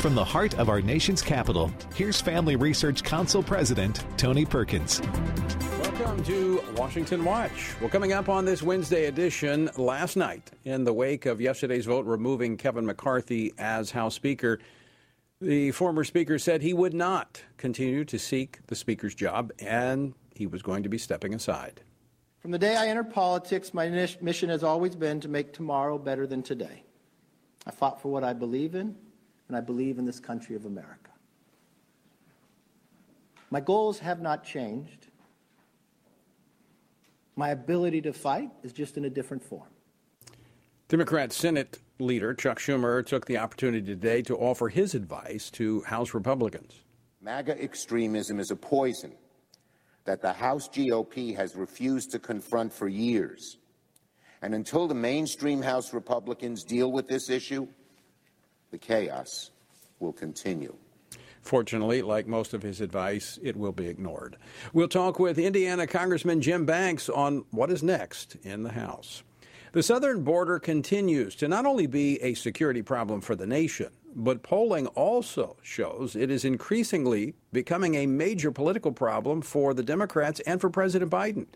From the heart of our nation's capital, here's Family Research Council President Tony Perkins. Welcome to Washington Watch. Well, coming up on this Wednesday edition, last night, in the wake of yesterday's vote removing Kevin McCarthy as House Speaker, the former Speaker said he would not continue to seek the Speaker's job and he was going to be stepping aside. From the day I entered politics, my mission has always been to make tomorrow better than today. I fought for what I believe in, and I believe in this country of America. My goals have not changed. My ability to fight is just in a different form. Democrat Senate leader Chuck Schumer took the opportunity today to offer his advice to House Republicans. MAGA extremism is a poison that the House GOP has refused to confront for years. And until the mainstream House Republicans deal with this issue, the chaos will continue. Fortunately, like most of his advice, it will be ignored. We'll talk with Indiana Congressman Jim Banks on what is next in the House. The southern border continues to not only be a security problem for the nation, but polling also shows it is increasingly becoming a major political problem for the Democrats and for President Biden.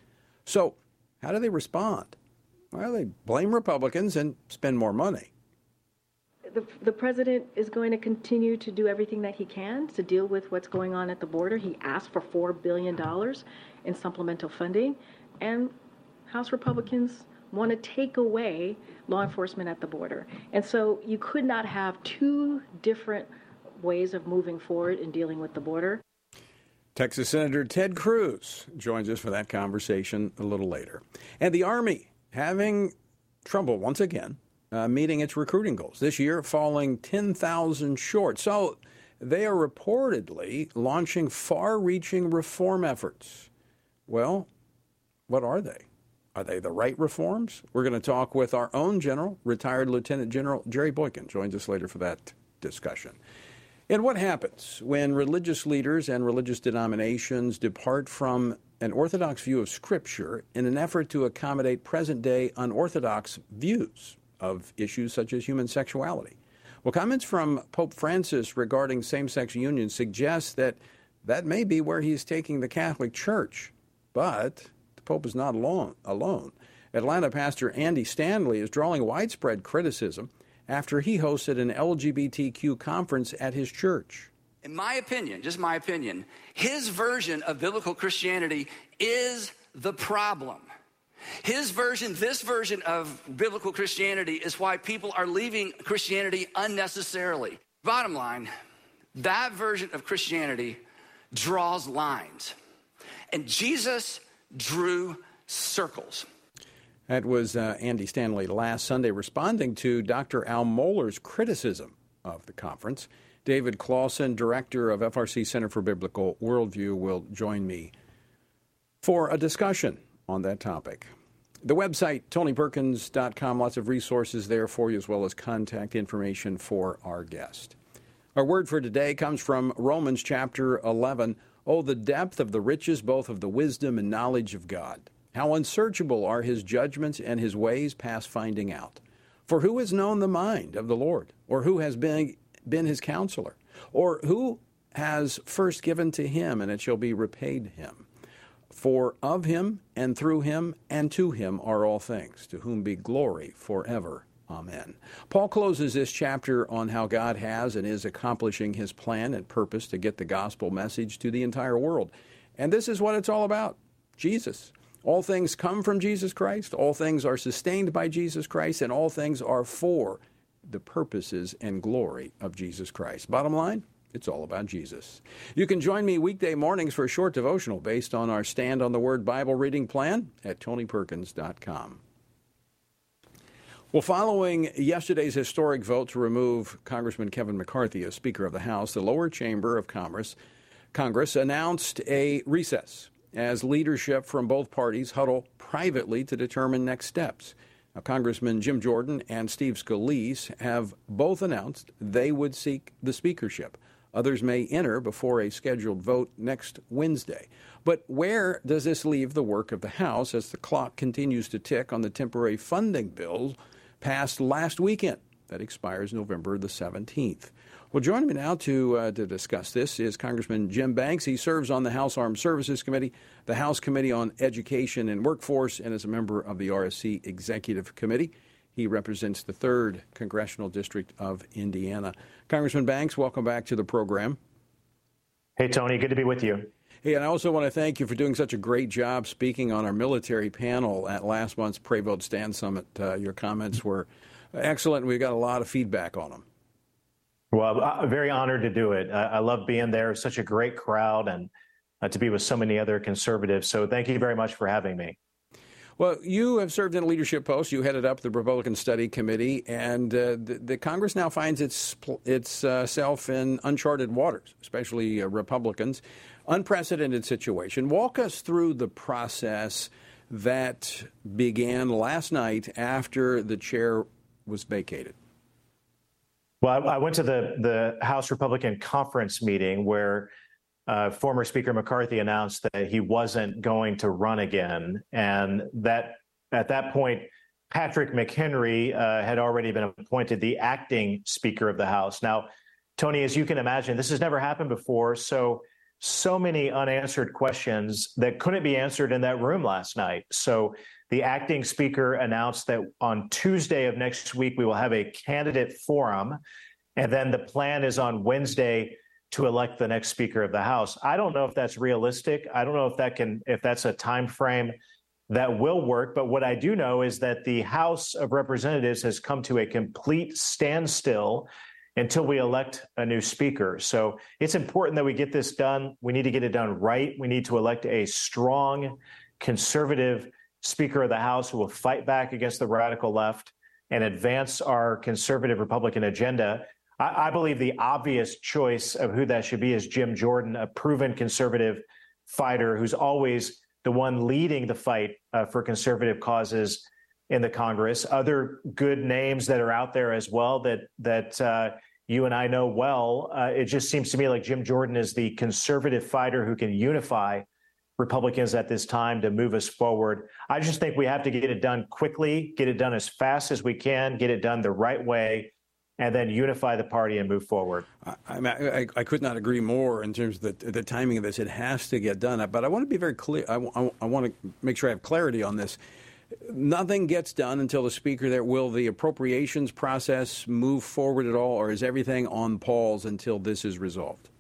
So, how do they respond? Well, they blame Republicans and spend more money. The, the president is going to continue to do everything that he can to deal with what's going on at the border. He asked for $4 billion in supplemental funding, and House Republicans want to take away law enforcement at the border. And so you could not have two different ways of moving forward in dealing with the border. Texas Senator Ted Cruz joins us for that conversation a little later. And the Army having trouble once again uh, meeting its recruiting goals. This year, falling 10,000 short. So they are reportedly launching far reaching reform efforts. Well, what are they? Are they the right reforms? We're going to talk with our own general, retired Lieutenant General Jerry Boykin, joins us later for that discussion. And what happens when religious leaders and religious denominations depart from an orthodox view of Scripture in an effort to accommodate present day unorthodox views of issues such as human sexuality? Well, comments from Pope Francis regarding same sex unions suggest that that may be where he's taking the Catholic Church. But the Pope is not alone. alone. Atlanta pastor Andy Stanley is drawing widespread criticism after he hosted an LGBTQ conference at his church. In my opinion, just my opinion, his version of biblical Christianity is the problem. His version, this version of biblical Christianity, is why people are leaving Christianity unnecessarily. Bottom line, that version of Christianity draws lines. And Jesus drew circles. That was uh, Andy Stanley last Sunday responding to Dr. Al Mohler's criticism of the conference. David Closson, director of FRC Center for Biblical Worldview, will join me for a discussion on that topic. The website, tonyperkins.com, lots of resources there for you, as well as contact information for our guest. Our word for today comes from Romans chapter 11. Oh, the depth of the riches both of the wisdom and knowledge of God. How unsearchable are his judgments and his ways past finding out. For who has known the mind of the Lord? Or who has been, been his counselor? Or who has first given to him, and it shall be repaid him? For of him, and through him, and to him are all things, to whom be glory forever. Amen. Paul closes this chapter on how God has and is accomplishing his plan and purpose to get the gospel message to the entire world. And this is what it's all about Jesus. All things come from Jesus Christ, all things are sustained by Jesus Christ, and all things are for the purposes and glory of Jesus Christ. Bottom line, it's all about Jesus. You can join me weekday mornings for a short devotional based on our Stand on the Word Bible reading plan at tonyperkins.com. Well, following yesterday's historic vote to remove Congressman Kevin McCarthy as Speaker of the House, the lower chamber of Congress, Congress announced a recess as leadership from both parties huddle privately to determine next steps. Now, Congressman Jim Jordan and Steve Scalise have both announced they would seek the speakership. Others may enter before a scheduled vote next Wednesday. But where does this leave the work of the House as the clock continues to tick on the temporary funding bill passed last weekend that expires November the 17th. Well, joining me now to uh, to discuss this is Congressman Jim Banks. He serves on the House Armed Services Committee, the House Committee on Education and Workforce, and is a member of the RSC Executive Committee. He represents the third congressional district of Indiana. Congressman Banks, welcome back to the program. Hey, Tony, good to be with you. Hey, and I also want to thank you for doing such a great job speaking on our military panel at last month's Pray Vote Stand Summit. Uh, your comments were excellent. We got a lot of feedback on them. Well, I'm very honored to do it. I love being there. Such a great crowd and uh, to be with so many other conservatives. So thank you very much for having me. Well, you have served in a leadership post. You headed up the Republican Study Committee, and uh, the, the, Congress now finds its, itself uh, in uncharted waters, especially uh, Republicans. Unprecedented situation. Walk us through the process that began last night after the chair was vacated. Well, I, I went to the, the House Republican conference meeting where uh, former Speaker McCarthy announced that he wasn't going to run again, and that at that point, Patrick McHenry uh, had already been appointed the acting Speaker of the House. Now, Tony, as you can imagine, this has never happened before, so so many unanswered questions that couldn't be answered in that room last night. So the acting speaker announced that on Tuesday of next week, we will have a candidate forum. And then the plan is on Wednesday to elect the next speaker of the house. I don't know if that's realistic. I don't know if that can if that's a time frame that will work, but what I do know is that the House of Representatives has come to a complete standstill until we elect a new speaker. So it's important that we get this done. We need to get it done right. We need to elect a strong conservative Speaker of the House who will fight back against the radical left and advance our conservative Republican agenda. I, I, believe the obvious choice of who that should be is Jim Jordan, a proven conservative fighter who's always the one leading the fight uh, for conservative causes in the Congress. Other good names that are out there as well that that uh, you and I know well. Uh, it just seems to me like Jim Jordan is the conservative fighter who can unify Republicans at this time to move us forward. I just think we have to get it done quickly, get it done as fast as we can, get it done the right way, and then unify the party and move forward. I, I, I could not agree more in terms of the, the, timing of this. It has to get done. But I want to be very clear. I, I, I want to make sure I have clarity on this. Nothing gets done until the speaker there. Will the appropriations process move forward at all, or is everything on pause until this is resolved?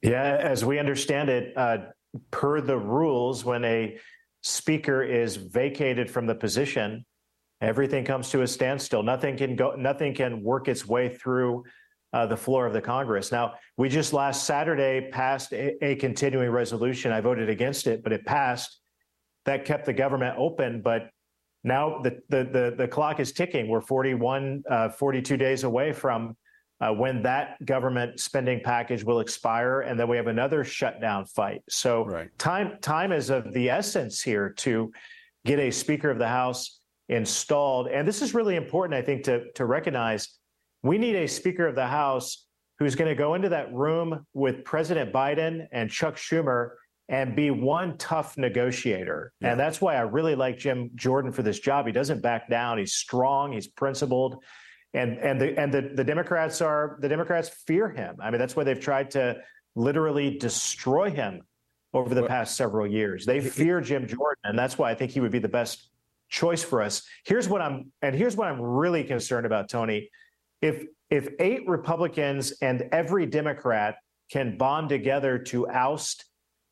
Yeah, as we understand it, uh, per the rules, when a speaker is vacated from the position, everything comes to a standstill. Nothing can go. Nothing can work its way through uh, the floor of the Congress. Now, we just last Saturday passed a, a, continuing resolution. I voted against it, but it passed. That kept the government open, but now the the the, the clock is ticking. We're 41, uh, 42 days away from uh, when that government spending package will expire, and then we have another shutdown fight. So right. time time is of the essence here to get a Speaker of the House installed, and this is really important, I think, to to recognize. We need a Speaker of the House who's going to go into that room with President Biden and Chuck Schumer and be one tough negotiator. Yeah. And that's why I really like Jim Jordan for this job. He doesn't back down. He's strong. He's principled and and the and the, the Democrats are the Democrats fear him. I mean, that's why they've tried to literally destroy him over the past several years. They fear Jim Jordan, and that's why I think he would be the best choice for us. Here's what I'm and here's what I'm really concerned about, Tony. If if eight Republicans and every Democrat can bond together to oust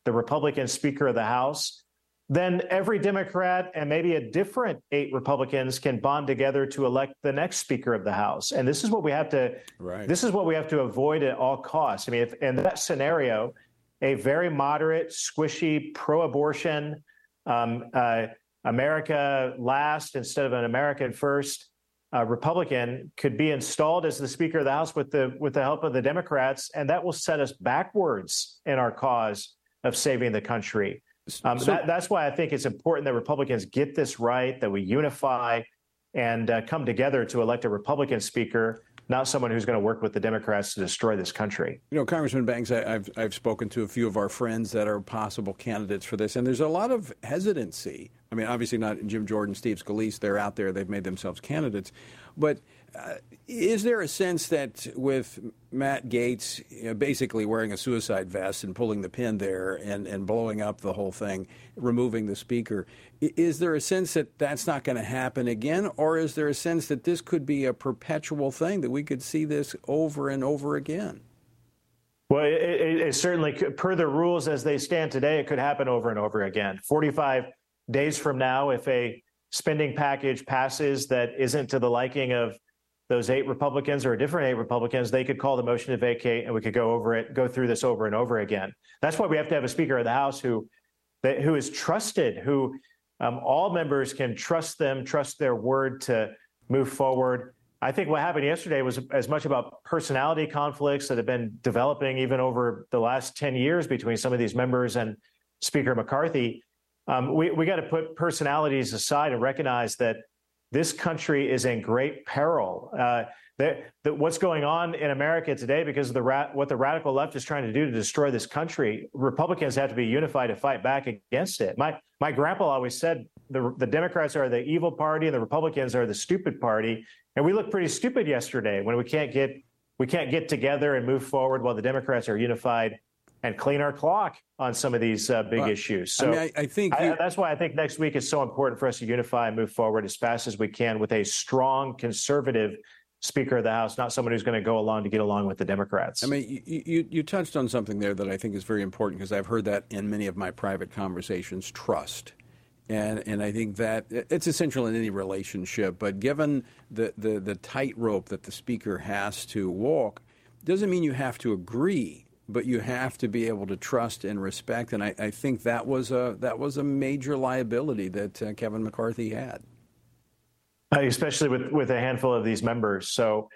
the Republican Speaker of the House, then every Democrat and maybe a different eight Republicans can bond together to elect the next Speaker of the House. And this is what we have to right. this is what we have to avoid at all costs. I mean, if in that scenario, a very moderate, squishy, pro-abortion, um, uh, America last instead of an American first uh, Republican could be installed as the Speaker of the House with the with the help of the Democrats, and that will set us backwards in our cause of saving the country. Um, so, that, that's why I think it's important that Republicans get this right, that we unify and uh, come together to elect a Republican speaker, not someone who's going to work with the Democrats to destroy this country. You know, Congressman Banks, I, have I've spoken to a few of our friends that are possible candidates for this, and there's a lot of hesitancy I mean, obviously not Jim Jordan, Steve Scalise. They're out there. They've made themselves candidates. But uh, is there a sense that with Matt Gaetz you know, basically wearing a suicide vest and pulling the pin there and, and blowing up the whole thing, removing the speaker, is there a sense that that's not going to happen again? Or is there a sense that this could be a perpetual thing, that we could see this over and over again? Well, it, it, it certainly, could, per the rules as they stand today, it could happen over and over again. 45 days from now, if a spending package passes that isn't to the liking of those eight Republicans or a different eight Republicans, they could call the motion to vacate and we could go over it, go through this over and over again. That's why we have to have a Speaker of the House who, who is trusted, who um, all members can trust them, trust their word to move forward. I think what happened yesterday was as much about personality conflicts that have been developing even over the last 10 years between some of these members and Speaker McCarthy. Um, we we got to put personalities aside and recognize that this country is in great peril. Uh, that, that what's going on in America today, because of the ra- what the radical left is trying to do to destroy this country, Republicans have to be unified to fight back against it. My my grandpa always said the the Democrats are the evil party and the Republicans are the stupid party, and we looked pretty stupid yesterday when we can't get we can't get together and move forward while the Democrats are unified and clean our clock on some of these uh, big well, issues. So I, mean, I, I think I, that's why I think next week is so important for us to unify and move forward as fast as we can with a strong conservative Speaker of the House, not someone who's going to go along to get along with the Democrats. I mean, you, you, you touched on something there that I think is very important because I've heard that in many of my private conversations trust. And, and I think that it's essential in any relationship, but given the, the, the tightrope that the speaker has to walk, doesn't mean you have to agree but you have to be able to trust and respect. And I, I think that was a that was a major liability that uh, Kevin McCarthy had, uh, especially with with a handful of these members. So.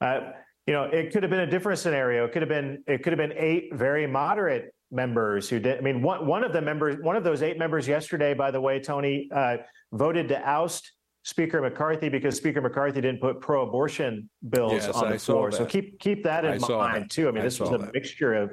Uh, you know, it could have been a different scenario. It could have been it could have been eight very moderate members who did. I mean, one one of the members, one of those eight members yesterday, by the way, Tony uh, voted to oust Speaker McCarthy because Speaker McCarthy didn't put pro-abortion bills yes, on the I floor. So keep keep that in I mind that. too. I mean, I this was a that. mixture of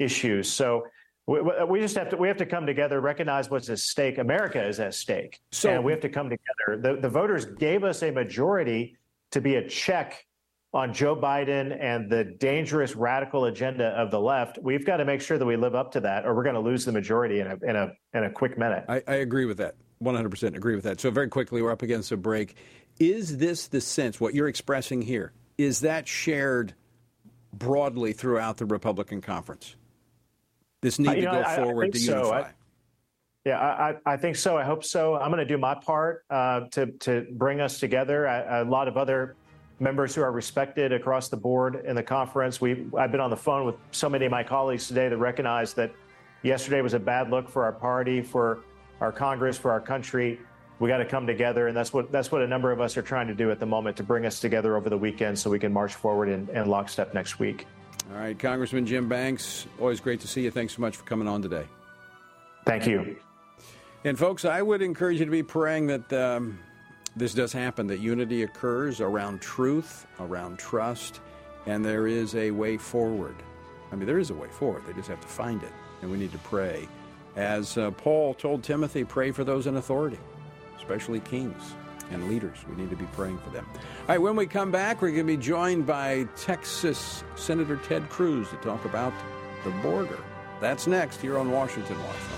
issues. So we, we, just have to we have to come together, recognize what's at stake. America is at stake, so and we have to come together. The the voters gave us a majority to be a check on Joe Biden and the dangerous radical agenda of the left. We've got to make sure that we live up to that, or we're going to lose the majority in a in a in a quick minute. I, I agree with that. 100% agree with that. So, very quickly, we're up against a break. Is this the sense, what you're expressing here, is that shared broadly throughout the Republican conference? This need to go I, forward I to so. unify. I, yeah, I, I, think so. I hope so. I'm going to do my part uh, to to bring us together. A, a lot of other members who are respected across the board in the conference. We I've been on the phone with so many of my colleagues today that recognize that yesterday was a bad look for our party, for our Congress, for our country. We got to come together, and that's what that's what a number of us are trying to do at the moment to bring us together over the weekend so we can march forward in, in lockstep next week. All right, Congressman Jim Banks, always great to see you. Thanks so much for coming on today. Thank you. And folks, I would encourage you to be praying that um, this does happen, that unity occurs around truth, around trust, and there is a way forward. I mean, there is a way forward. They just have to find it, and we need to pray as uh, Paul told Timothy, pray for those in authority, especially kings and leaders. We need to be praying for them. All right, when we come back, we're going to be joined by Texas Senator Ted Cruz to talk about the border. That's next here on Washington Watch.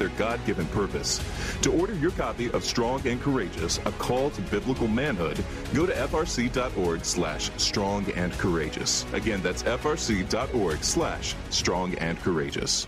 their God given purpose. To order your copy of Strong and Courageous, A Call to Biblical Manhood, go to frc.org slash strong and courageous. Again, that's frc.org slash strong and courageous.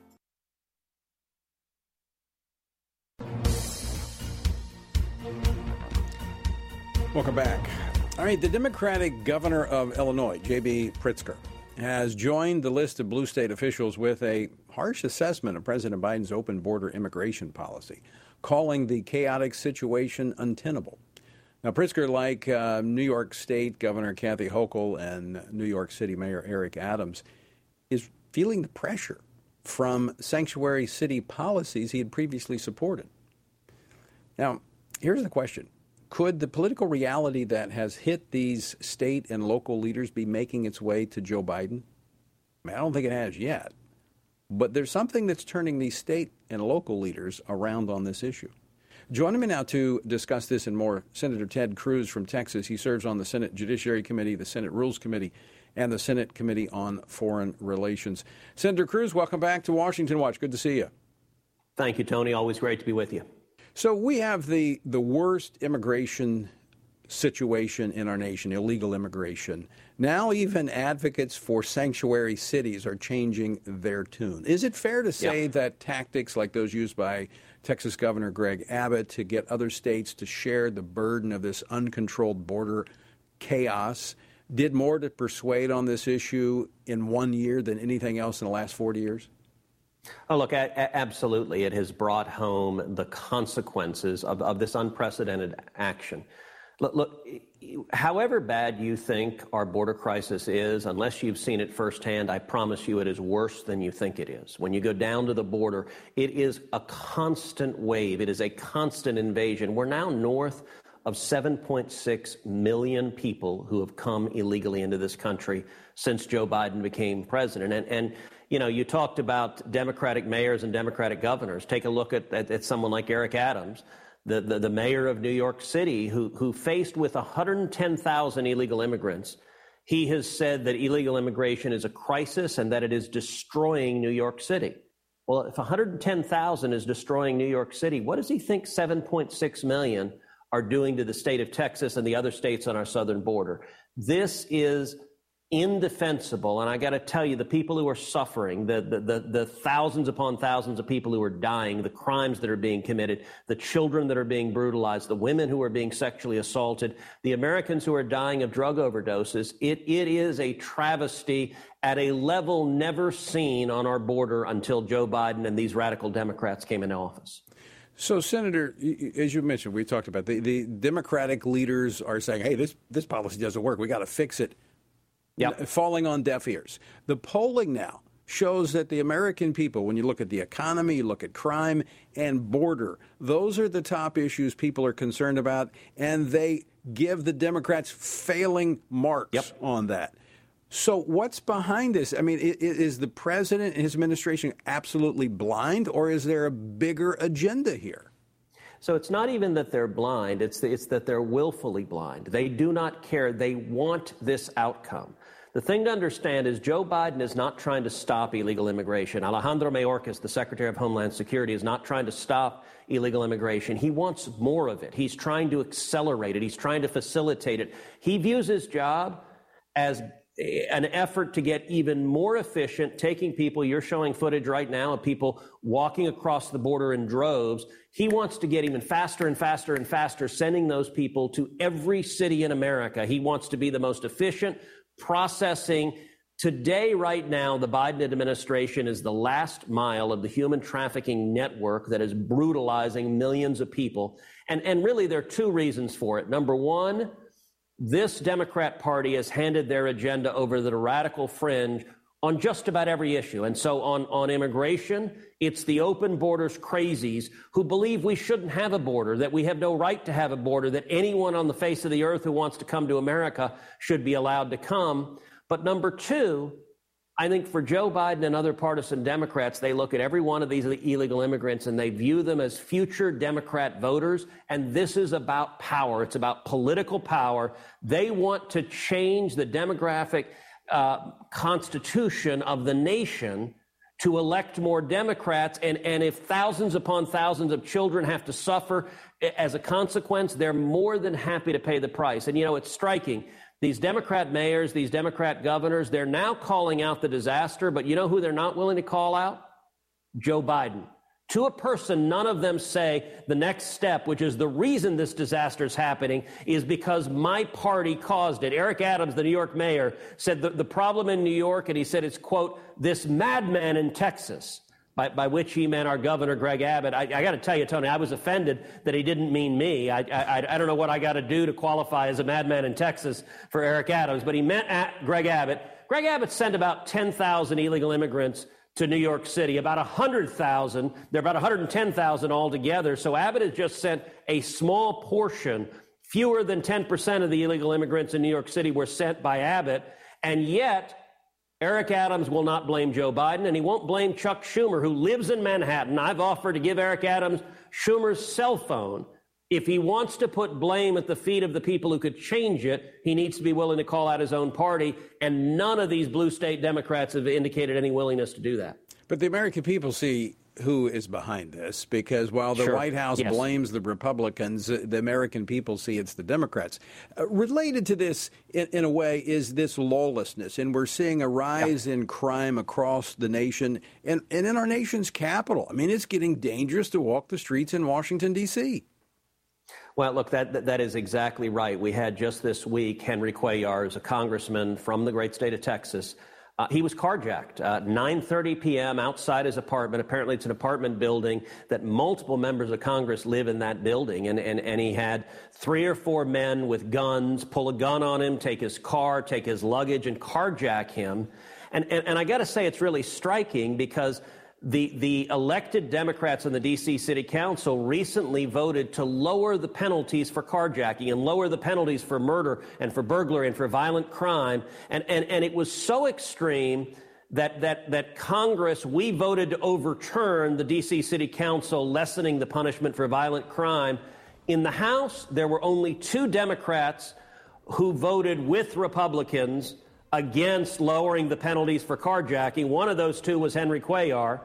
Welcome back. All right, the Democratic governor of Illinois, J.B. Pritzker, has joined the list of blue state officials with a harsh assessment of President Biden's open border immigration policy, calling the chaotic situation untenable. Now, Pritzker, like uh, New York State Governor Kathy Hochul and New York City Mayor Eric Adams, is feeling the pressure from sanctuary city policies he had previously supported. Now, here's the question Could the political reality that has hit these state and local leaders be making its way to Joe Biden? I, mean, I don't think it has yet. But there's something that's turning these state and local leaders around on this issue. Joining me now to discuss this and more, Senator Ted Cruz from Texas. He serves on the Senate Judiciary Committee, the Senate Rules Committee, and the Senate Committee on Foreign Relations. Senator Cruz, welcome back to Washington Watch. Good to see you. Thank you, Tony. Always great to be with you. So we have the the worst immigration situation in our nation, illegal immigration. Now even advocates for sanctuary cities are changing their tune. Is it fair to say yeah. that tactics like those used by Texas Governor Greg Abbott to get other states to share the burden of this uncontrolled border chaos did more to persuade on this issue in one year than anything else in the last 40 years? Oh, look, absolutely. It has brought home the consequences of, of this unprecedented action. Look, look, however bad you think our border crisis is, unless you've seen it firsthand, I promise you it is worse than you think it is. When you go down to the border, it is a constant wave, it is a constant invasion. We're now north of 7.6 million people who have come illegally into this country since Joe Biden became president. And, and you know, you talked about Democratic mayors and Democratic governors. Take a look at, at, at someone like Eric Adams the, the, the mayor of New York City, who, who faced with 110,000 illegal immigrants, he has said that illegal immigration is a crisis and that it is destroying New York City. Well, if 110,000 is destroying New York City, what does he think 7.6 million are doing to the state of Texas and the other states on our southern border? This is indefensible. And I got to tell you, the people who are suffering, the, the, the, the, thousands upon thousands of people who are dying, the crimes that are being committed, the children that are being brutalized, the women who are being sexually assaulted, the Americans who are dying of drug overdoses, it, it is a travesty at a level never seen on our border until Joe Biden and these radical Democrats came into office. So, Senator, as you mentioned, we talked about the, the Democratic leaders are saying, "Hey, this this policy doesn't work. We got to fix it." Yep. falling on deaf ears. The polling now shows that the American people, when you look at the economy, you look at crime and border, those are the top issues people are concerned about, and they give the Democrats failing marks yep. on that. So, what's behind this? I mean, is the president and his administration absolutely blind, or is there a bigger agenda here? So it's not even that they're blind, it's, the, it's that they're willfully blind. They do not care. They want this outcome. The thing to understand is Joe Biden is not trying to stop illegal immigration. Alejandro Mayorkas, the Secretary of Homeland Security, is not trying to stop illegal immigration. He wants more of it. He's trying to accelerate it. He's trying to facilitate it. He views his job as an effort to get even more efficient, taking people, you're showing footage right now of people walking across the border in droves. He wants to get even faster and faster and faster, sending those people to every city in America. He wants to be the most efficient, processing. Today, right now, the Biden administration is the last mile of the human trafficking network that is brutalizing millions of people. And, and really, there are two reasons for it. Number one, this Democrat Party has handed their agenda over to the radical fringe on just about every issue. And so on, on immigration, it's the open borders crazies who believe we shouldn't have a border, that we have no right to have a border, that anyone on the face of the earth who wants to come to America should be allowed to come. But number two, I think for Joe Biden and other partisan Democrats, they look at every one of these illegal immigrants and they view them as future Democrat voters. And this is about power. It's about political power. They want to change the demographic uh, constitution of the nation to elect more Democrats. And, and if thousands upon thousands of children have to suffer as a consequence, they're more than happy to pay the price. And you know, it's striking. These Democrat mayors, these Democrat governors, they're now calling out the disaster, but you know who they're not willing to call out? Joe Biden. To a person, none of them say the next step, which is the reason this disaster is happening, is because my party caused it. Eric Adams, the New York mayor, said the, the problem in New York, and he said it's, quote, this madman in Texas, by, by which he meant our governor, Greg Abbott. I, I got to tell you, Tony, I was offended that he didn't mean me. I, I, I don't know what I got to do to qualify as a madman in Texas for Eric Adams, but he meant Greg Abbott. Greg Abbott sent about 10,000 illegal immigrants to New York City, about 100,000. They're about 110,000 altogether. So Abbott has just sent a small portion, fewer than 10% of the illegal immigrants in New York City were sent by Abbott. And yet, Eric Adams will not blame Joe Biden, and he won't blame Chuck Schumer, who lives in Manhattan. I've offered to give Eric Adams Schumer's cell phone if he wants to put blame at the feet of the people who could change it, he needs to be willing to call out his own party. And none of these blue state Democrats have indicated any willingness to do that. But the American people see who is behind this because while the sure. White House yes. blames the Republicans, uh, the American people see it's the Democrats. Uh, related to this, in, in, a way, is this lawlessness. And we're seeing a rise in crime across the nation and, and in our nation's capital. I mean, it's getting dangerous to walk the streets in Washington, D.C. Well, look, that, that is exactly right. We had just this week Henry Cuellar, as a congressman from the great state of Texas. Uh, he was carjacked uh, 9:30 p.m. outside his apartment. Apparently, it's an apartment building that multiple members of Congress live in that building, and, and, and he had three or four men with guns pull a gun on him, take his car, take his luggage, and carjack him. And, and, and I got to say, it's really striking because the, the elected Democrats in the D.C. City Council recently voted to lower the penalties for carjacking and lower the penalties for murder and for burglary and for violent crime. And, and, and it was so extreme that, that, that Congress, we voted to overturn the D.C. City Council lessening the punishment for violent crime. In the House, there were only two Democrats who voted with Republicans against lowering the penalties for carjacking. One of those two was Henry Cuellar.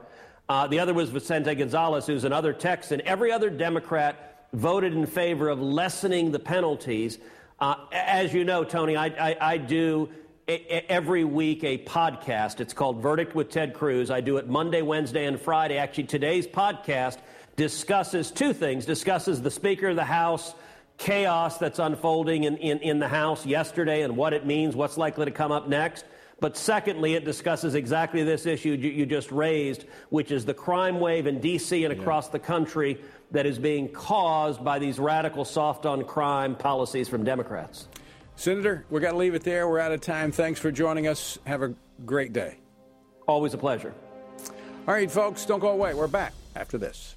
Uh, the other was Vicente Gonzalez, who's another Texan. Every other Democrat voted in favor of lessening the penalties. Uh, as you know, Tony, I, I, I do every week a podcast. It's called Verdict with Ted Cruz. I do it Monday, Wednesday, and Friday. Actually, today's podcast discusses two things discusses the Speaker of the House chaos that's unfolding in, in, in the House yesterday and what it means, what's likely to come up next. But secondly, it discusses exactly this issue you just raised, which is the crime wave in D.C. and across yeah. the country that is being caused by these radical soft on crime policies from Democrats. Senator, we've got to leave it there. We're out of time. Thanks for joining us. Have a great day. Always a pleasure. All right, folks, don't go away. We're back after this.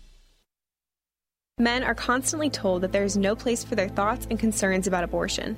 Men are constantly told that there is no place for their thoughts and concerns about abortion.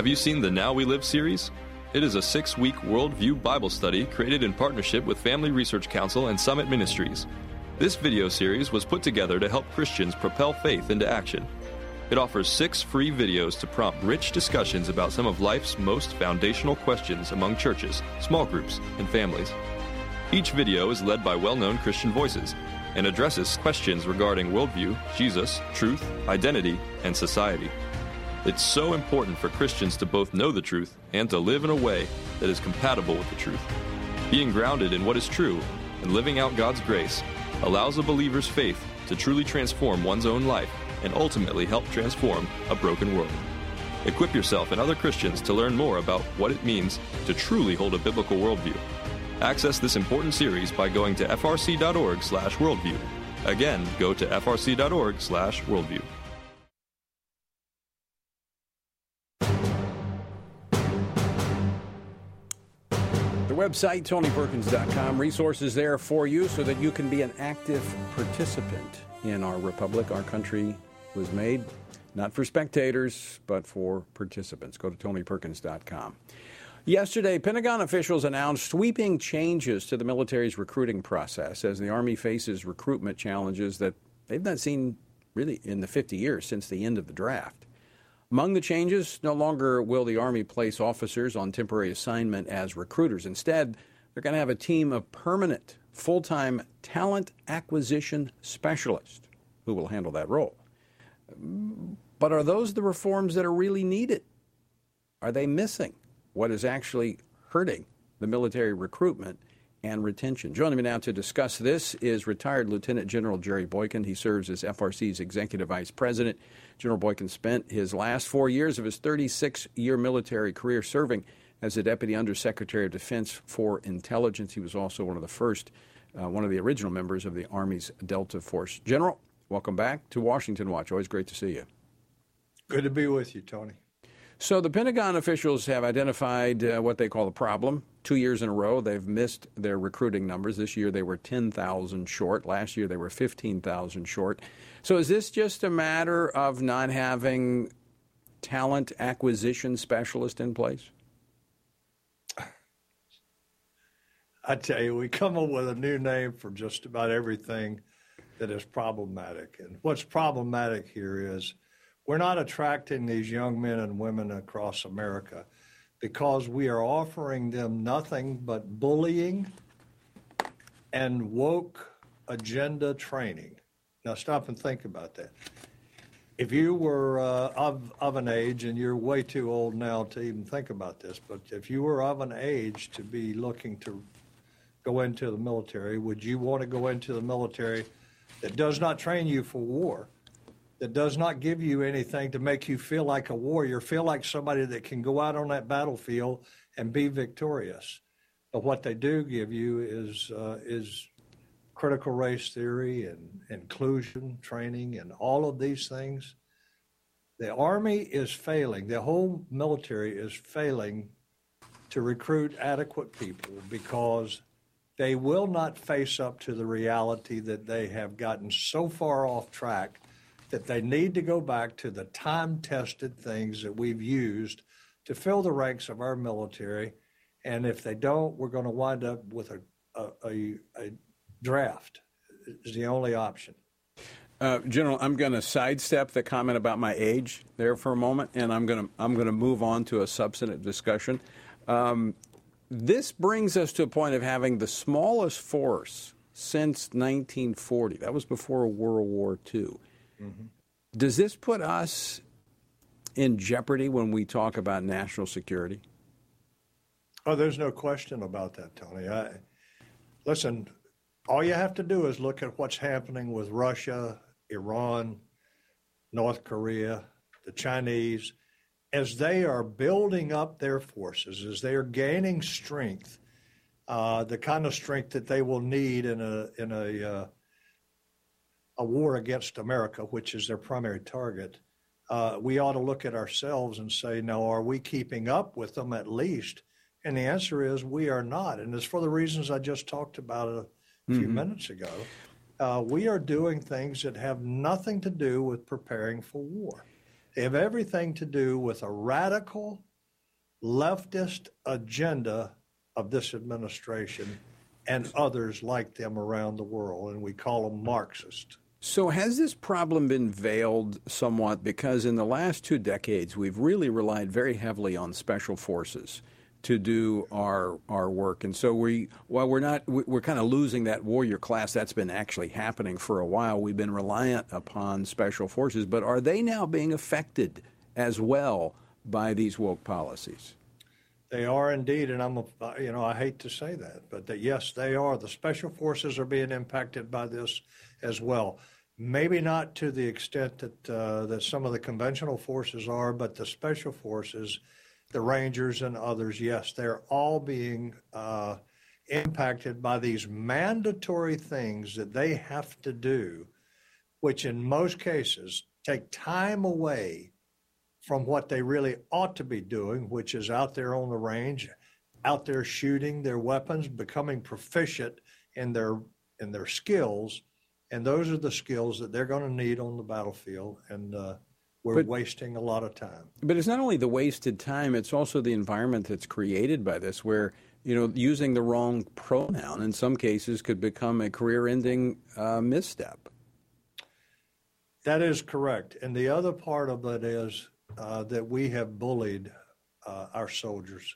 Have you seen the Now We Live series? It is a six week worldview Bible study created in partnership with Family Research Council and Summit Ministries. This video series was put together to help Christians propel faith into action. It offers six free videos to prompt rich discussions about some of life's most foundational questions among churches, small groups, and families. Each video is led by well known Christian voices and addresses questions regarding worldview, Jesus, truth, identity, and society. It's so important for Christians to both know the truth and to live in a way that is compatible with the truth. Being grounded in what is true and living out God's grace allows a believer's faith to truly transform one's own life and ultimately help transform a broken world. Equip yourself and other Christians to learn more about what it means to truly hold a biblical worldview. Access this important series by going to frc.org/worldview. Again, go to frc.org/worldview. The website, tonyperkins.com, resources there for you so that you can be an active participant in our republic. Our country was made not for spectators, but for participants. Go to tonyperkins.com. Yesterday, Pentagon officials announced sweeping changes to the military's recruiting process as the Army faces recruitment challenges that they've not seen really in the 50 years since the end of the draft. Among the changes, no longer will the Army place officers on temporary assignment as recruiters. Instead, they're going to have a team of permanent, full time talent acquisition specialists who will handle that role. But are those the reforms that are really needed? Are they missing what is actually hurting the military recruitment and retention? Joining me now to discuss this is retired Lieutenant General Jerry Boykin. He serves as FRC's Executive Vice President. General Boykin spent his last four years of his 36 year military career serving as the Deputy Undersecretary of Defense for Intelligence. He was also one of the first, uh, one of the original members of the Army's Delta Force. General, welcome back to Washington Watch. Always great to see you. Good to be with you, Tony. So the Pentagon officials have identified uh, what they call a problem. Two years in a row, they've missed their recruiting numbers. This year, they were 10,000 short. Last year, they were 15,000 short. So is this just a matter of not having talent acquisition specialist in place? I tell you, we come up with a new name for just about everything that is problematic. And what's problematic here is we're not attracting these young men and women across America because we are offering them nothing but bullying and woke agenda training. Now, stop and think about that. If you were uh, of, of an age, and you're way too old now to even think about this, but if you were of an age to be looking to go into the military, would you want to go into the military that does not train you for war? That does not give you anything to make you feel like a warrior, feel like somebody that can go out on that battlefield and be victorious. But what they do give you is uh, is critical race theory and inclusion training and all of these things. The Army is failing, the whole military is failing to recruit adequate people because they will not face up to the reality that they have gotten so far off track that they need to go back to the time tested things that we've used to fill the ranks of our military. And if they don't, we're going to wind up with a, a, a, draft, is the only option. Uh, General, I'm going to sidestep the comment about my age there for a moment, and I'm going to I'm going to move on to a substantive discussion. Um, this brings us to a point of having the smallest force since 1940. That was before World War II. Does this put us in jeopardy when we talk about national security? Oh, there's no question about that, Tony. I, listen, all you have to do is look at what's happening with Russia, Iran, North Korea, the Chinese, as they are building up their forces, as they are gaining strength, uh, the kind of strength that they will need in a in a uh, a war against America, which is their primary target. Uh, we ought to look at ourselves and say, now, are we keeping up with them at least? And the answer is we are not. And it's for the reasons I just talked about a few mm-hmm. minutes ago. Uh, we are doing things that have nothing to do with preparing for war. They have everything to do with a radical leftist agenda of this administration and others like them around the world, and we call them Marxist. So, has this problem been veiled somewhat? Because in the last two decades, we've really relied very heavily on special forces to do our our work. And so we, while we're not, we're kind of losing that warrior class. That's been actually happening for a while. We've been reliant upon special forces, but are they now being affected as well by these woke policies? They are indeed, and I'm, a, you know, I hate to say that, but that yes, they are. The special forces are being impacted by this as well. Maybe not to the extent that uh, that some of the conventional forces are, but the special forces the Rangers and others, yes, they're all being uh, impacted by these mandatory things that they have to do, which in most cases take time away from what they really ought to be doing, which is out there on the range, out there shooting their weapons, becoming proficient in their in their skills, and those are the skills that they're going to need on the battlefield. And uh, we're but, wasting a lot of time. But it's not only the wasted time, it's also the environment that's created by this, where you know using the wrong pronoun in some cases could become a career-ending uh, misstep. That is correct, and the other part of it is uh, that we have bullied uh, our soldiers,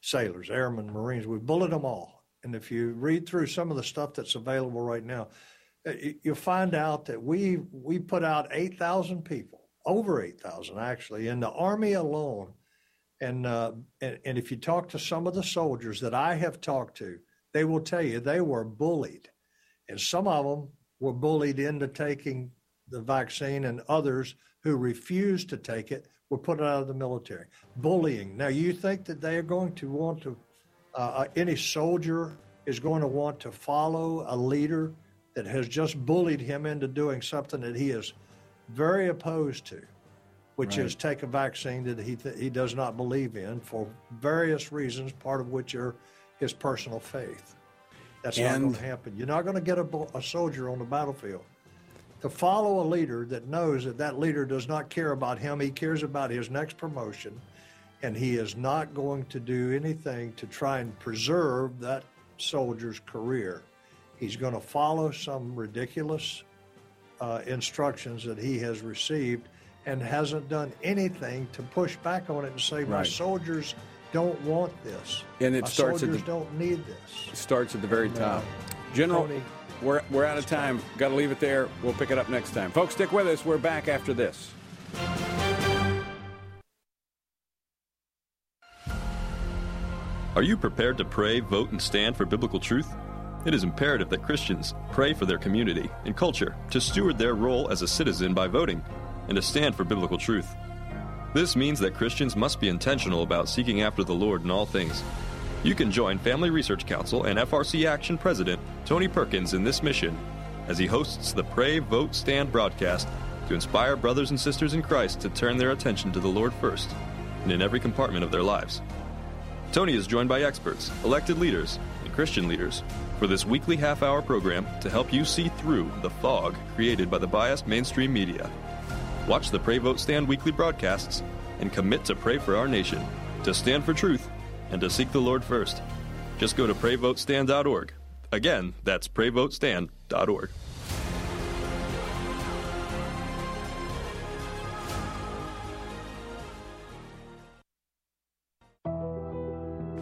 sailors, airmen, Marines. We've bullied them all, and if you read through some of the stuff that's available right now, you'll find out that we we put out eight thousand people over 8,000 actually in the Army alone. And, uh, and, and if you talk to some of the soldiers that I have talked to, they will tell you they were bullied. And some of them were bullied into taking the vaccine, and others who refused to take it were put out of the military. Bullying. Now, you think that they are going to want to, uh, uh any soldier is going to want to follow a leader that has just bullied him into doing something that he is very opposed to, which right. is take a vaccine that he th- he does not believe in for various reasons, part of which are his personal faith. That's and... not going to happen. You're not going to get a, a soldier on the battlefield to follow a leader that knows that that leader does not care about him. He cares about his next promotion, and he is not going to do anything to try and preserve that soldier's career. He's going to follow some ridiculous uh, instructions that he has received and hasn't done anything to push back on it and say, my soldiers don't want this. And it my starts soldiers at the, don't need this. It starts at the very and, top. Uh, General, Tony, we're, we're out of time. Got to leave it there. We'll pick it up next time. Folks, stick with us. We're back after this. Are you prepared to pray, vote, and stand for biblical truth? It is imperative that Christians pray for their community and culture to steward their role as a citizen by voting and to stand for biblical truth. This means that Christians must be intentional about seeking after the Lord in all things. You can join Family Research Council and FRC Action President Tony Perkins in this mission as he hosts the Pray, Vote, Stand broadcast to inspire brothers and sisters in Christ to turn their attention to the Lord first and in every compartment of their lives. Tony is joined by experts, elected leaders, and Christian leaders for this weekly half hour program to help you see through the fog created by the biased mainstream media. Watch the Pray Vote Stand weekly broadcasts and commit to pray for our nation, to stand for truth, and to seek the Lord first. Just go to prayvotestand.org. Again, that's prayvotestand.org.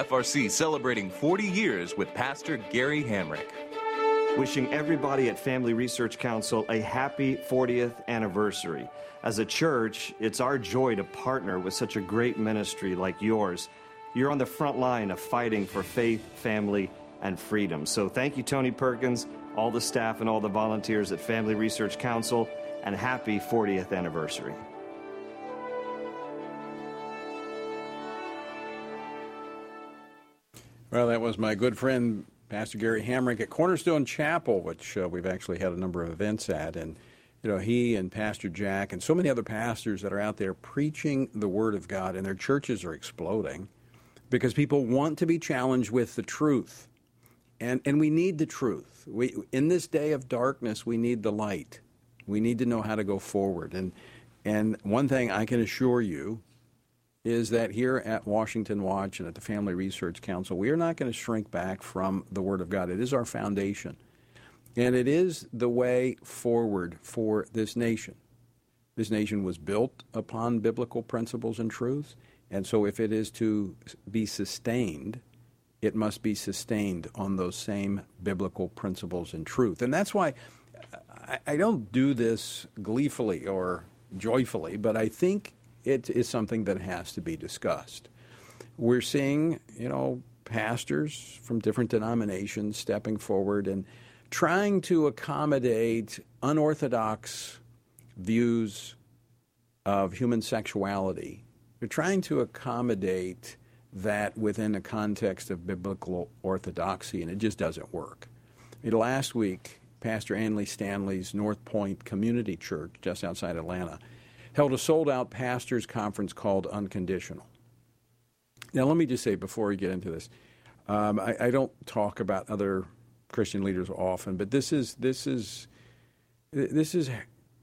FRC celebrating 40 years with Pastor Gary Hamrick. Wishing everybody at Family Research Council a happy 40th anniversary. As a church, it's our joy to partner with such a great ministry like yours. You're on the front line of fighting for faith, family, and freedom. So thank you, Tony Perkins, all the staff, and all the volunteers at Family Research Council, and happy 40th anniversary. Well, that was my good friend, Pastor Gary Hamrick at Cornerstone Chapel, which uh, we've actually had a number of events at. And, you know, he and Pastor Jack and so many other pastors that are out there preaching the Word of God, and their churches are exploding because people want to be challenged with the truth. And, and we need the truth. We, in this day of darkness, we need the light. We need to know how to go forward. And, and one thing I can assure you is that here at Washington Watch and at the Family Research Council, we are not going to shrink back from the Word of God. It is our foundation. And it is the way forward for this nation. This nation was built upon biblical principles and truths. And so, if it is to be sustained, it must be sustained on those same biblical principles and truth. And that's why I, I don't do this gleefully or joyfully, but I think it is something that has to be discussed. We're seeing, you know, pastors from different denominations stepping forward and trying to accommodate unorthodox views of human sexuality. They're trying to accommodate that within the context of biblical orthodoxy, and it just doesn't work. Last week, Pastor Andy Stanley's North Point Community Church, just outside Atlanta, held a sold out pastors' conference called Unconditional. Now, let me just say before we get into this, um, I, I, don't talk about other Christian leaders often, but this is this is this is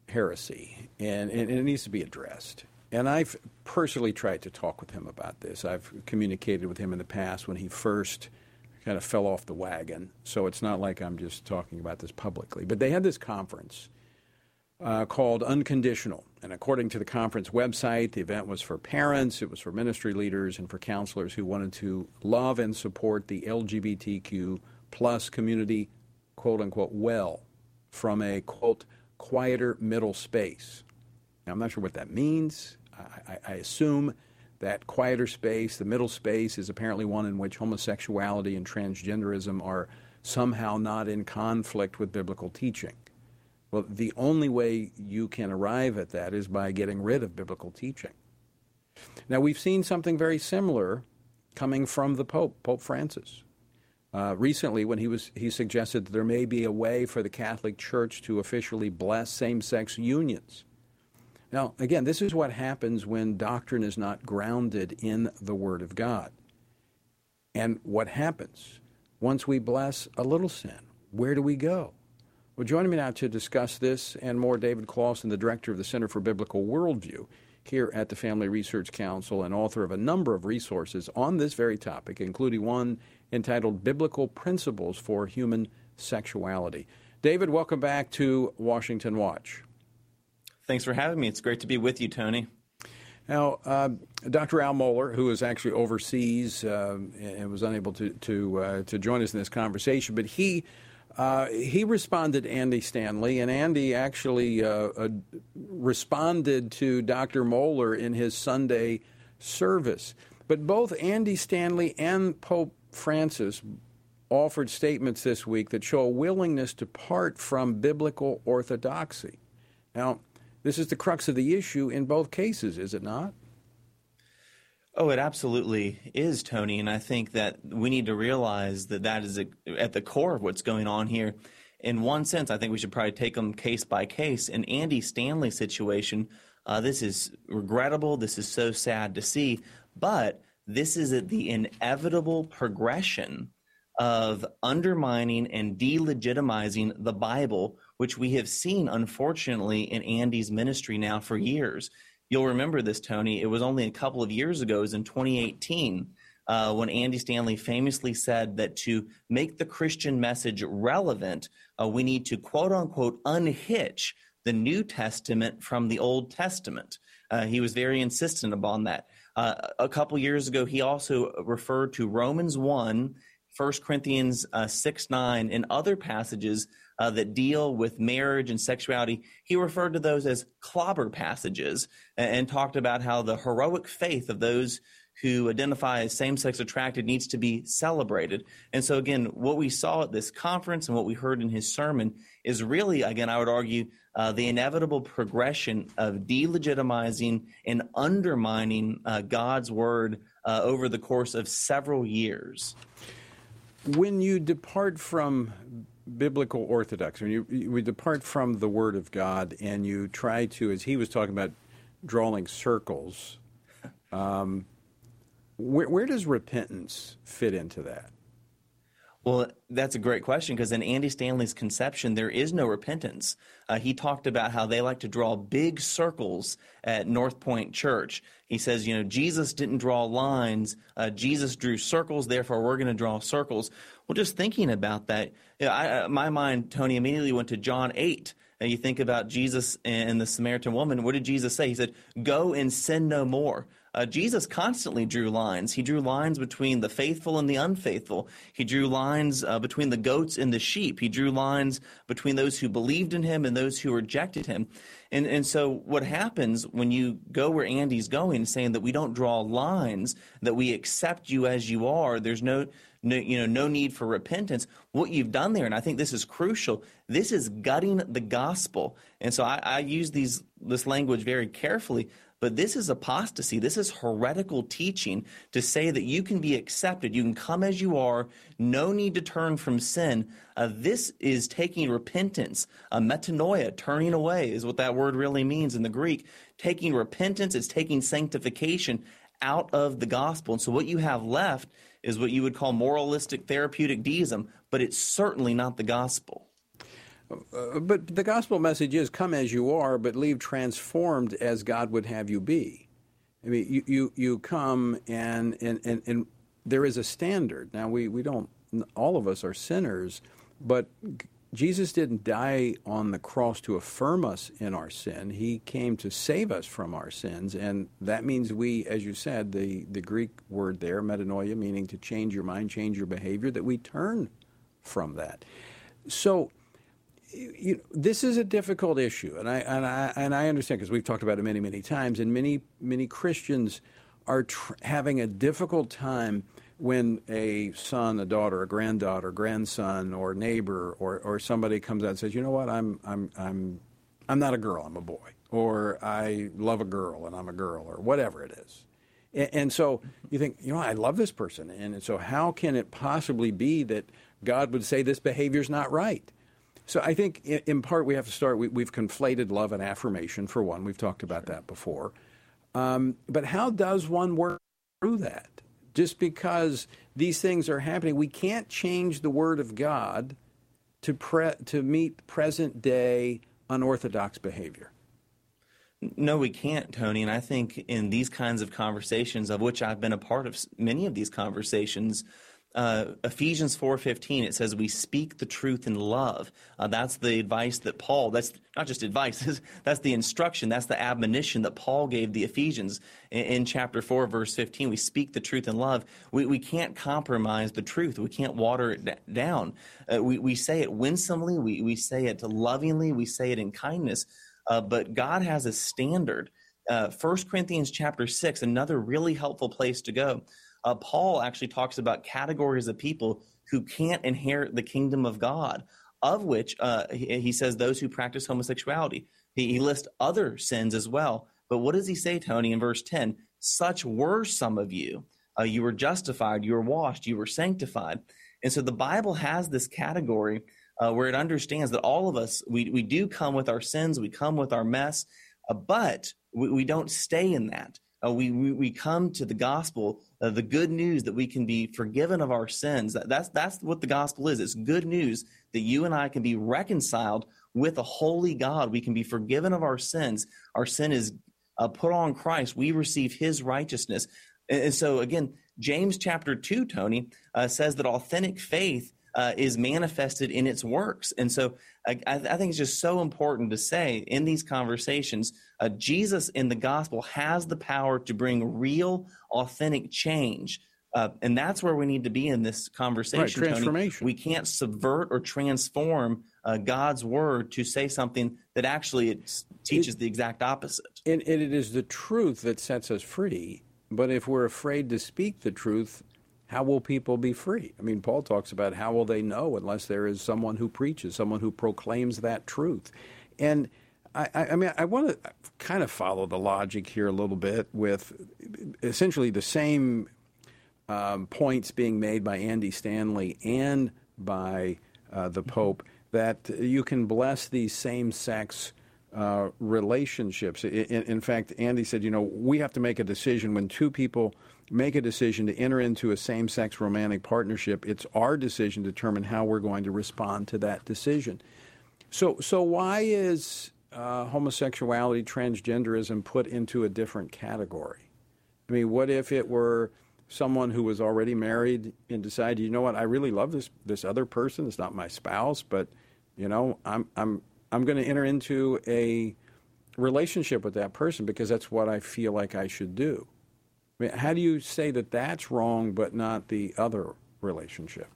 heresy, and, and it needs to be addressed. And I've personally tried to talk with him about this. I've communicated with him in the past when he first kind of fell off the wagon. So it's not like I'm just talking about this publicly. But they had this conference uh, called Unconditional. And according to the conference website, the event was for parents, it was for ministry leaders, and for counselors who wanted to love and support the LGBTQ plus community, quote unquote, well, from a, quote, quieter middle space. Now, I'm not sure what that means. I, I, I assume that quieter space, the middle space, is apparently one in which homosexuality and transgenderism are somehow not in conflict with biblical teaching. Well, the only way you can arrive at that is by getting rid of biblical teaching. Now, we've seen something very similar coming from the Pope, Pope Francis. Uh, recently, when he was, he suggested that there may be a way for the Catholic Church to officially bless same-sex unions. Now, again, this is what happens when doctrine is not grounded in the Word of God. And what happens once we bless a little sin? Where do we go? Well, joining me now to discuss this and more, David Closson, the director of the Center for Biblical Worldview here at the Family Research Council and author of a number of resources on this very topic, including one entitled Biblical Principles for Human Sexuality. David, welcome back to Washington Watch. Thanks for having me. It's great to be with you, Tony. Now, uh, Dr. Al Mohler, who is actually overseas uh, and was unable to to, uh, to join us in this conversation, but he uh, he responded Andy Stanley, and Andy actually uh, uh, responded to Dr. Mohler in his Sunday service. But both Andy Stanley and Pope Francis offered statements this week that show a willingness to part from biblical orthodoxy. Now, this is the crux of the issue in both cases, is it not? Oh, it absolutely is, Tony. And I think that we need to realize that that is at the core of what's going on here. In one sense, I think we should probably take them case by case. In Andy Stanley's situation, uh, this is regrettable. This is so sad to see. But this is the inevitable progression of undermining and delegitimizing the Bible, which we have seen, unfortunately, in Andy's ministry now for years. You'll remember this, Tony. It was only a couple of years ago, it was in 2018, uh, when Andy Stanley famously said that to make the Christian message relevant, uh, we need to quote unquote unhitch the New Testament from the Old Testament. Uh, he was very insistent upon that. Uh, a couple years ago, he also referred to Romans 1, 1 Corinthians uh, 6 9, and other passages uh, that deal with marriage and sexuality, he referred to those as clobber passages and, and talked about how the heroic faith of those who identify as same sex attracted needs to be celebrated. And so, again, what we saw at this conference and what we heard in his sermon is really, again, I would argue, uh, the inevitable progression of delegitimizing and undermining uh, God's word uh, over the course of several years. When you depart from biblical orthodoxy, when you, we depart from the Word of God and you try to, as he was talking about, drawing circles, um, where, where does repentance fit into that? Well, that's a great question because in Andy Stanley's conception, there is no repentance. Uh, he talked about how they like to draw big circles at North Point Church. He says, you know, Jesus didn't draw lines, uh, Jesus drew circles, therefore we're going to draw circles. Well, just thinking about that, you know, I, my mind, Tony, immediately went to John 8. And you think about Jesus and the Samaritan woman. What did Jesus say? He said, Go and sin no more. Uh, Jesus constantly drew lines. He drew lines between the faithful and the unfaithful. He drew lines uh, between the goats and the sheep. He drew lines between those who believed in him and those who rejected him. And, and so what happens when you go where Andy's going, saying that we don't draw lines, that we accept you as you are, there's no, no, you know, no need for repentance. What you've done there, and I think this is crucial, this is gutting the gospel. And so I, I use these this language very carefully. But this is apostasy. This is heretical teaching to say that you can be accepted. You can come as you are. No need to turn from sin. Uh, this is taking repentance. A metanoia, turning away, is what that word really means in the Greek. Taking repentance, it's taking sanctification out of the gospel. And so what you have left is what you would call moralistic therapeutic deism, but it's certainly not the gospel. Uh, but the gospel message is come as you are, but leave transformed as God would have you be. I mean, you, you, you come and, and, and, and there is a standard. Now, we, we don't, all of us are sinners, but Jesus didn't die on the cross to affirm us in our sin. He came to save us from our sins. And that means we, as you said, the, the Greek word there, metanoia, meaning to change your mind, change your behavior, that we turn from that. So you, this is a difficult issue, and I and I and I understand because we've talked about it many many times, and many many Christians are tr- having a difficult time when a son, a daughter, a granddaughter, grandson, or neighbor, or or somebody comes out and says, you know what, I'm I'm I'm I'm not a girl, I'm a boy, or I love a girl and I'm a girl, or whatever it is, And, and so you think, you know, I love this person. And so how can it possibly be that God would say this behavior is not right? So I think in, part we have to start, we, have conflated love and affirmation for one. We've talked about that before. Um, but how does one work through that? Just because these things are happening, we can't change the Word of God to, pre- to meet present day unorthodox behavior. No, we can't, Tony. And I think in these kinds of conversations, of which I've been a part of many of these conversations, uh, Ephesians 4:15 it says we speak the truth in love. Uh, that's the advice that Paul that's not just advice that's the instruction that's the admonition that Paul gave the Ephesians in, in chapter 4 verse 15 we speak the truth in love. We, we can't compromise the truth. We can't water it d- down. Uh, we, we say it winsomely, we, we say it lovingly, we say it in kindness. Uh, but God has a standard. Uh, 1 Corinthians chapter 6 another really helpful place to go uh, Paul actually talks about categories of people who can't inherit the kingdom of God, of which uh, he, he, says those who practice homosexuality. He, he lists other sins as well. But what does he say, Tony, in verse 10? Such were some of you. Uh, you were justified, you were washed, you were sanctified. And so the Bible has this category uh, where it understands that all of us, we, we do come with our sins, we come with our mess, uh, but we, we don't stay in that. Uh, we, we, we come to the gospel, uh, the good news that we can be forgiven of our sins. That, that's that's what the gospel is. It's good news that you and I can be reconciled with a holy God. We can be forgiven of our sins. Our sin is uh, put on Christ. We receive His righteousness. And, and so again, James chapter two, Tony uh, says that authentic faith uh, is manifested in its works. And so I, I, think it's just so important to say in these conversations, uh, Jesus in the gospel has the power to bring real, authentic change. Uh, and that's where we need to be in this conversation. Right, transformation. Tony. We can't subvert or transform uh, God's word to say something that actually it teaches it, the exact opposite. And, and it is the truth that sets us free. But if we're afraid to speak the truth, how will people be free? I mean, Paul talks about how will they know unless there is someone who preaches, someone who proclaims that truth. And I, I mean, I want to kind of follow the logic here a little bit with essentially the same um, points being made by Andy Stanley and by uh, the Pope that you can bless these same sex uh, relationships. In, in, fact, Andy said, you know, we have to make a decision when two people make a decision to enter into a same sex romantic partnership. It's our decision to determine how we're going to respond to that decision. So, so why is uh, homosexuality, transgenderism put into a different category? I mean, what if it were someone who was already married and decided, you know what, I really love this this other person. It's not my spouse, but you know, I'm I'm I'm going to enter into a relationship with that person because that's what I feel like I should do. I mean, how do you say that that's wrong, but not the other relationship?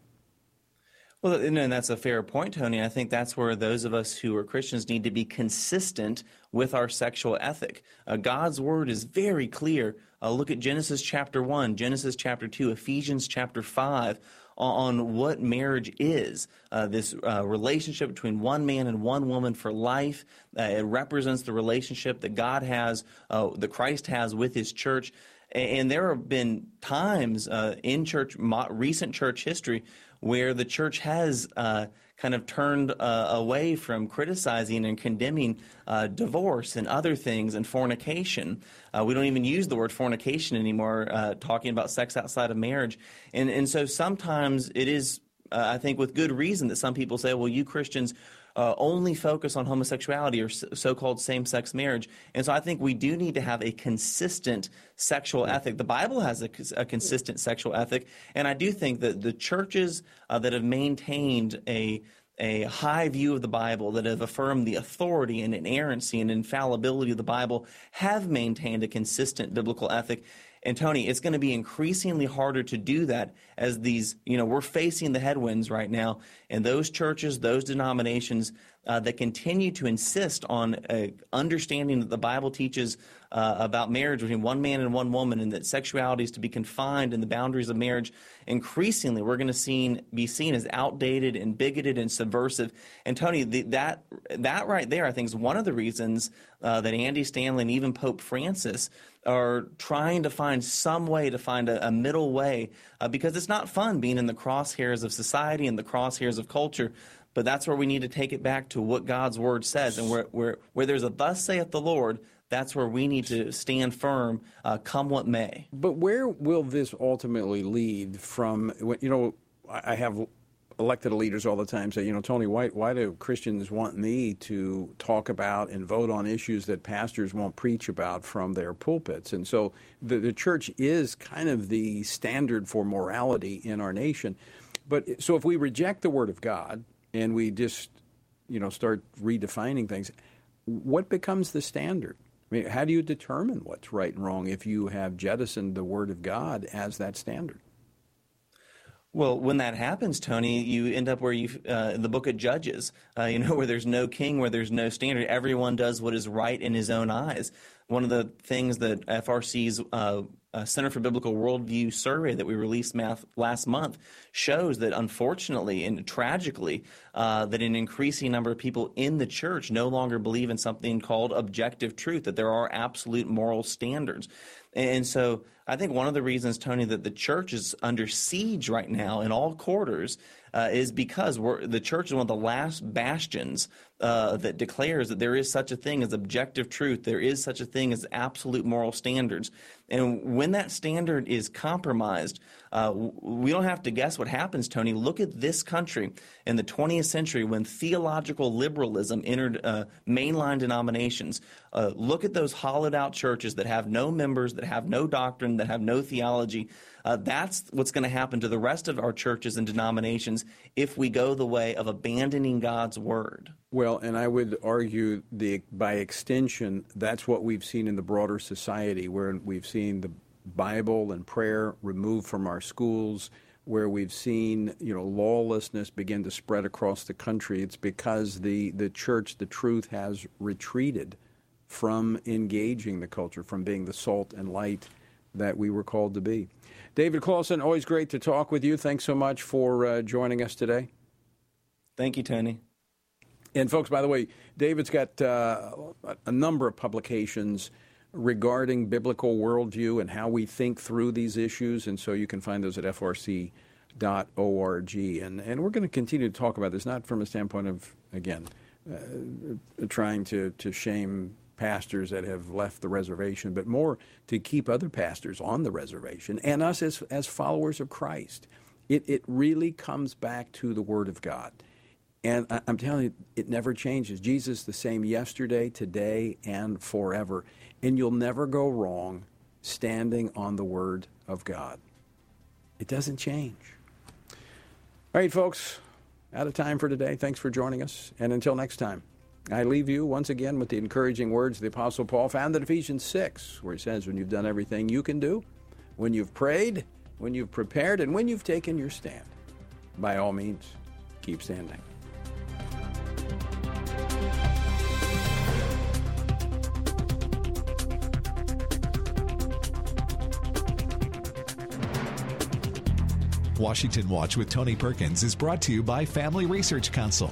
Well, and that's a fair point, Tony. I think that's where those of us who are Christians need to be consistent with our sexual ethic. Uh, God's word is very clear. Uh, look at Genesis chapter 1, Genesis chapter 2, Ephesians chapter 5 on what marriage is uh, this uh, relationship between one man and one woman for life. Uh, it represents the relationship that God has, uh, that Christ has with his church. And there have been times uh, in church, recent church history, where the church has uh, kind of turned uh, away from criticizing and condemning uh, divorce and other things and fornication. Uh, we don't even use the word fornication anymore, uh, talking about sex outside of marriage. And, and so sometimes it is, I think, with good reason that some people say, well, you Christians uh, only focus on homosexuality or so called same sex marriage. And so I think we do need to have a consistent sexual ethic. The Bible has a, a consistent sexual ethic. And I do think that the churches uh, that have maintained a a high view of the Bible that have affirmed the authority and inerrancy and infallibility of the Bible have maintained a consistent biblical ethic. And Tony, it's going to be increasingly harder to do that as these, you know, we're facing the headwinds right now. And those churches, those denominations uh, that continue to insist on uh, understanding that the Bible teaches uh, about marriage between one man and one woman and that sexuality is to be confined in the boundaries of marriage, increasingly we're going to seen, be seen as outdated and bigoted and subversive. And Tony, the, that, that right there, I think, is one of the reasons uh, that Andy Stanley and even Pope Francis are trying to find some way to find a, a middle way uh, because it's not fun being in the crosshairs of society and the crosshairs of culture. But that's where we need to take it back to what God's word says. And where, where, where there's a thus saith the Lord, that's where we need to stand firm, uh, come what may. But where will this ultimately lead from? You know, I have elected leaders all the time say, you know, Tony, why, why do Christians want me to talk about and vote on issues that pastors won't preach about from their pulpits? And so the, the church is kind of the standard for morality in our nation. But so if we reject the Word of God and we just, you know, start redefining things, what becomes the standard? I mean, how do you determine what's right and wrong if you have jettisoned the Word of God as that standard? Well, when that happens, Tony, you end up where you, uh, the book of Judges, uh, you know, where there's no king, where there's no standard. Everyone does what is right in his own eyes. One of the things that FRC's uh, uh, Center for Biblical Worldview survey that we released last month shows that unfortunately and tragically, uh, that an increasing number of people in the church no longer believe in something called objective truth, that there are absolute moral standards. And so I think one of the reasons, Tony, that the church is under siege right now in all quarters uh, is because the church is one of the last bastions uh, that declares that there is such a thing as objective truth, there is such a thing as absolute moral standards. And when that standard is compromised, uh, we don't have to guess what happens, Tony. Look at this country in the 20th century when theological liberalism entered uh, mainline denominations. Uh, look at those hollowed out churches that have no members, that have no doctrine, that have no theology. Uh, that's what's going to happen to the rest of our churches and denominations if we go the way of abandoning God's word. Well, and I would argue the by extension, that's what we've seen in the broader society, where we've seen the Bible and prayer removed from our schools, where we've seen you know lawlessness begin to spread across the country. It's because the the church, the truth, has retreated from engaging the culture, from being the salt and light that we were called to be. David Closson, always great to talk with you. Thanks so much for uh, joining us today. Thank you, Tony. And folks, by the way, David's got uh, a number of publications regarding biblical worldview and how we think through these issues, and so you can find those at frc.org. And and we're going to continue to talk about this, not from a standpoint of again uh, trying to to shame pastors that have left the reservation, but more to keep other pastors on the reservation and us as, as followers of Christ. It, it really comes back to the Word of God. And I, I'm telling you, it never changes. Jesus the same yesterday, today, and forever. And you'll never go wrong standing on the Word of God. It doesn't change. All right, folks, out of time for today. Thanks for joining us. And until next time. I leave you once again with the encouraging words of the Apostle Paul found in Ephesians 6, where he says, When you've done everything you can do, when you've prayed, when you've prepared, and when you've taken your stand, by all means, keep standing. Washington Watch with Tony Perkins is brought to you by Family Research Council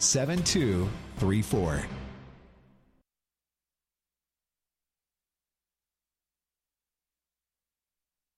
7234.